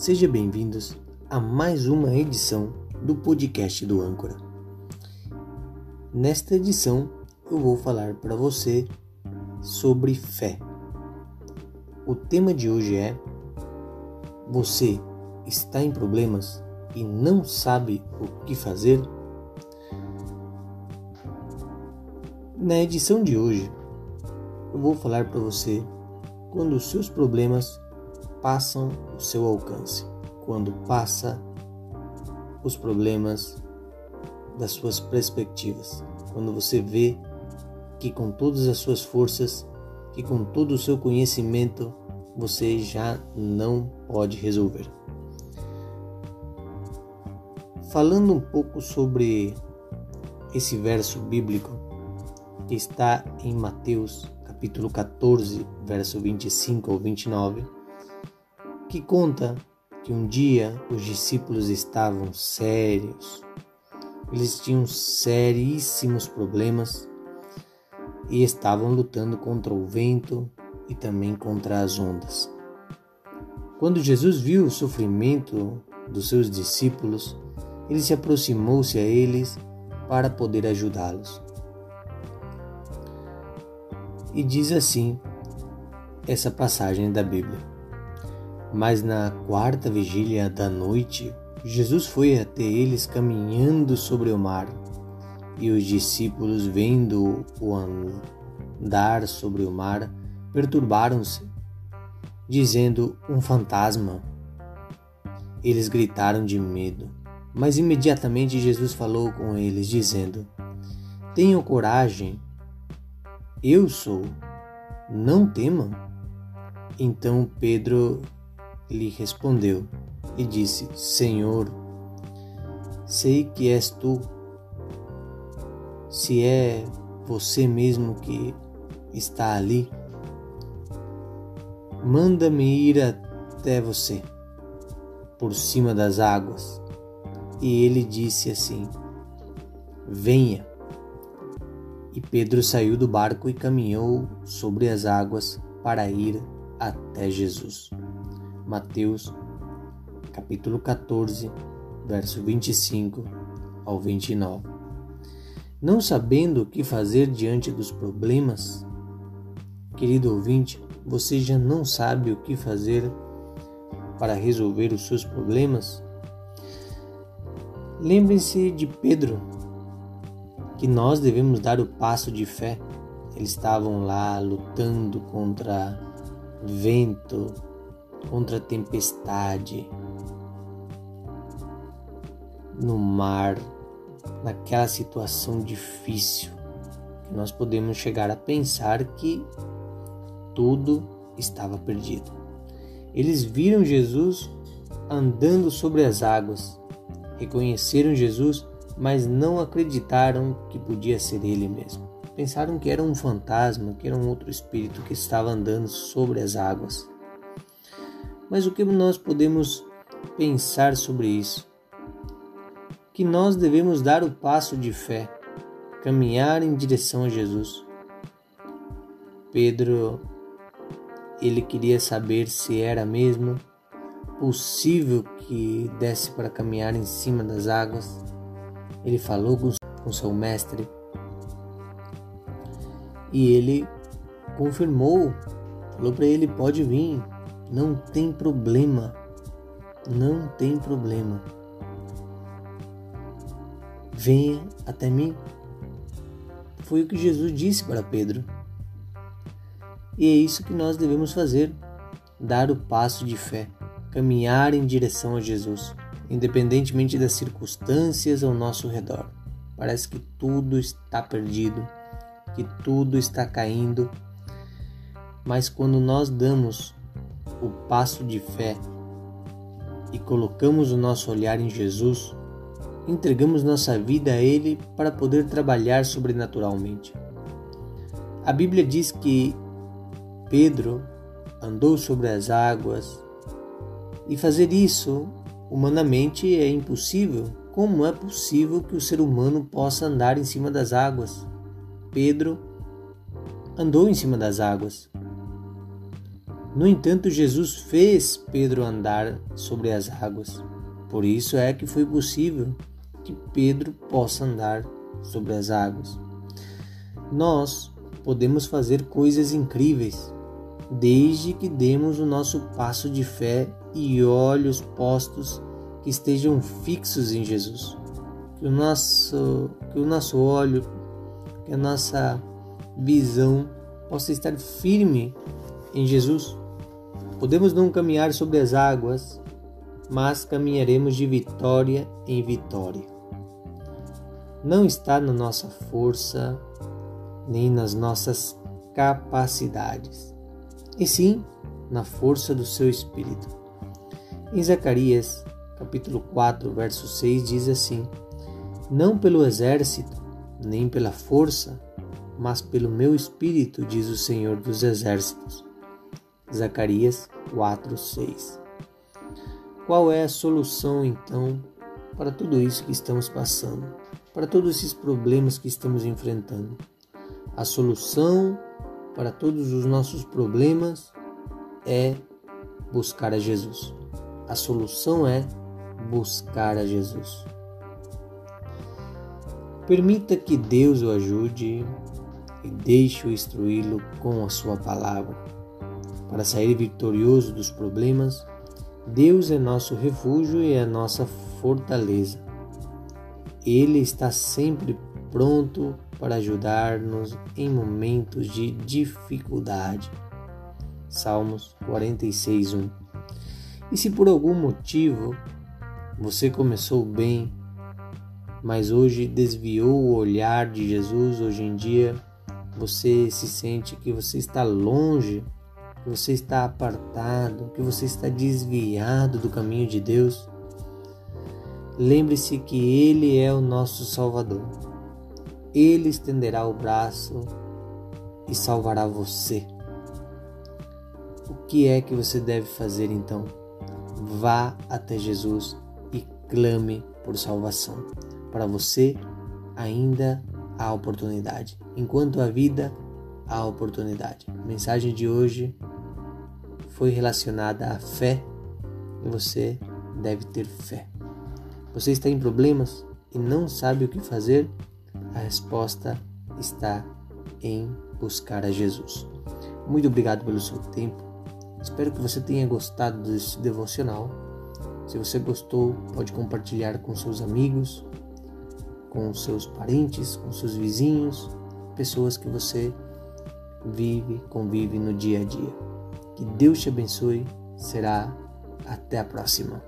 Sejam bem-vindos a mais uma edição do podcast do Âncora. Nesta edição, eu vou falar para você sobre fé. O tema de hoje é: Você está em problemas e não sabe o que fazer? Na edição de hoje, eu vou falar para você quando os seus problemas passam o seu alcance, quando passa os problemas das suas perspectivas, quando você vê que com todas as suas forças, que com todo o seu conhecimento, você já não pode resolver. Falando um pouco sobre esse verso bíblico que está em Mateus capítulo 14, verso 25 ao 29, que conta que um dia os discípulos estavam sérios, eles tinham seríssimos problemas e estavam lutando contra o vento e também contra as ondas. Quando Jesus viu o sofrimento dos seus discípulos, ele se aproximou-se a eles para poder ajudá-los. E diz assim essa passagem da Bíblia. Mas na quarta vigília da noite, Jesus foi até eles caminhando sobre o mar, e os discípulos, vendo-o andar sobre o mar, perturbaram-se, dizendo: Um fantasma. Eles gritaram de medo, mas imediatamente Jesus falou com eles, dizendo: Tenham coragem, eu sou, não temam. Então Pedro lhe respondeu e disse: Senhor, sei que és tu. Se é você mesmo que está ali, manda-me ir até você, por cima das águas. E ele disse assim: Venha. E Pedro saiu do barco e caminhou sobre as águas para ir até Jesus. Mateus, capítulo 14, verso 25 ao 29. Não sabendo o que fazer diante dos problemas, querido ouvinte, você já não sabe o que fazer para resolver os seus problemas? Lembre-se de Pedro, que nós devemos dar o passo de fé. Eles estavam lá lutando contra vento, contra tempestade, no mar, naquela situação difícil, que nós podemos chegar a pensar que tudo estava perdido. Eles viram Jesus andando sobre as águas, reconheceram Jesus mas não acreditaram que podia ser ele mesmo. Pensaram que era um fantasma, que era um outro espírito que estava andando sobre as águas. Mas o que nós podemos pensar sobre isso? Que nós devemos dar o passo de fé, caminhar em direção a Jesus. Pedro, ele queria saber se era mesmo possível que desse para caminhar em cima das águas ele falou com seu mestre e ele confirmou, falou para ele: pode vir, não tem problema, não tem problema. Venha até mim. Foi o que Jesus disse para Pedro. E é isso que nós devemos fazer: dar o passo de fé, caminhar em direção a Jesus independentemente das circunstâncias ao nosso redor. Parece que tudo está perdido, que tudo está caindo, mas quando nós damos o passo de fé e colocamos o nosso olhar em Jesus, entregamos nossa vida a Ele para poder trabalhar sobrenaturalmente. A Bíblia diz que Pedro andou sobre as águas e fazer isso Humanamente é impossível. Como é possível que o ser humano possa andar em cima das águas? Pedro andou em cima das águas. No entanto, Jesus fez Pedro andar sobre as águas. Por isso é que foi possível que Pedro possa andar sobre as águas. Nós podemos fazer coisas incríveis desde que demos o nosso passo de fé e olhos postos que estejam fixos em Jesus. Que o nosso, que o nosso olho, que a nossa visão possa estar firme em Jesus. Podemos não caminhar sobre as águas, mas caminharemos de vitória em vitória. Não está na nossa força, nem nas nossas capacidades, e sim na força do seu Espírito. Em Zacarias, capítulo 4, verso 6 diz assim: Não pelo exército, nem pela força, mas pelo meu espírito, diz o Senhor dos exércitos. Zacarias 4, 6. Qual é a solução então para tudo isso que estamos passando, para todos esses problemas que estamos enfrentando? A solução para todos os nossos problemas é buscar a Jesus. A solução é buscar a Jesus. Permita que Deus o ajude e deixe-o instruí-lo com a sua palavra. Para sair vitorioso dos problemas, Deus é nosso refúgio e a nossa fortaleza. Ele está sempre pronto para ajudar-nos em momentos de dificuldade. Salmos 46:1. E se por algum motivo você começou bem, mas hoje desviou o olhar de Jesus, hoje em dia você se sente que você está longe, que você está apartado, que você está desviado do caminho de Deus, lembre-se que Ele é o nosso Salvador. Ele estenderá o braço e salvará você. O que é que você deve fazer então? Vá até Jesus clame por salvação. Para você, ainda há oportunidade. Enquanto há vida, há oportunidade. A mensagem de hoje foi relacionada à fé e você deve ter fé. Você está em problemas e não sabe o que fazer? A resposta está em buscar a Jesus. Muito obrigado pelo seu tempo. Espero que você tenha gostado desse devocional se você gostou, pode compartilhar com seus amigos, com seus parentes, com seus vizinhos, pessoas que você vive, convive no dia a dia. Que Deus te abençoe. Será até a próxima.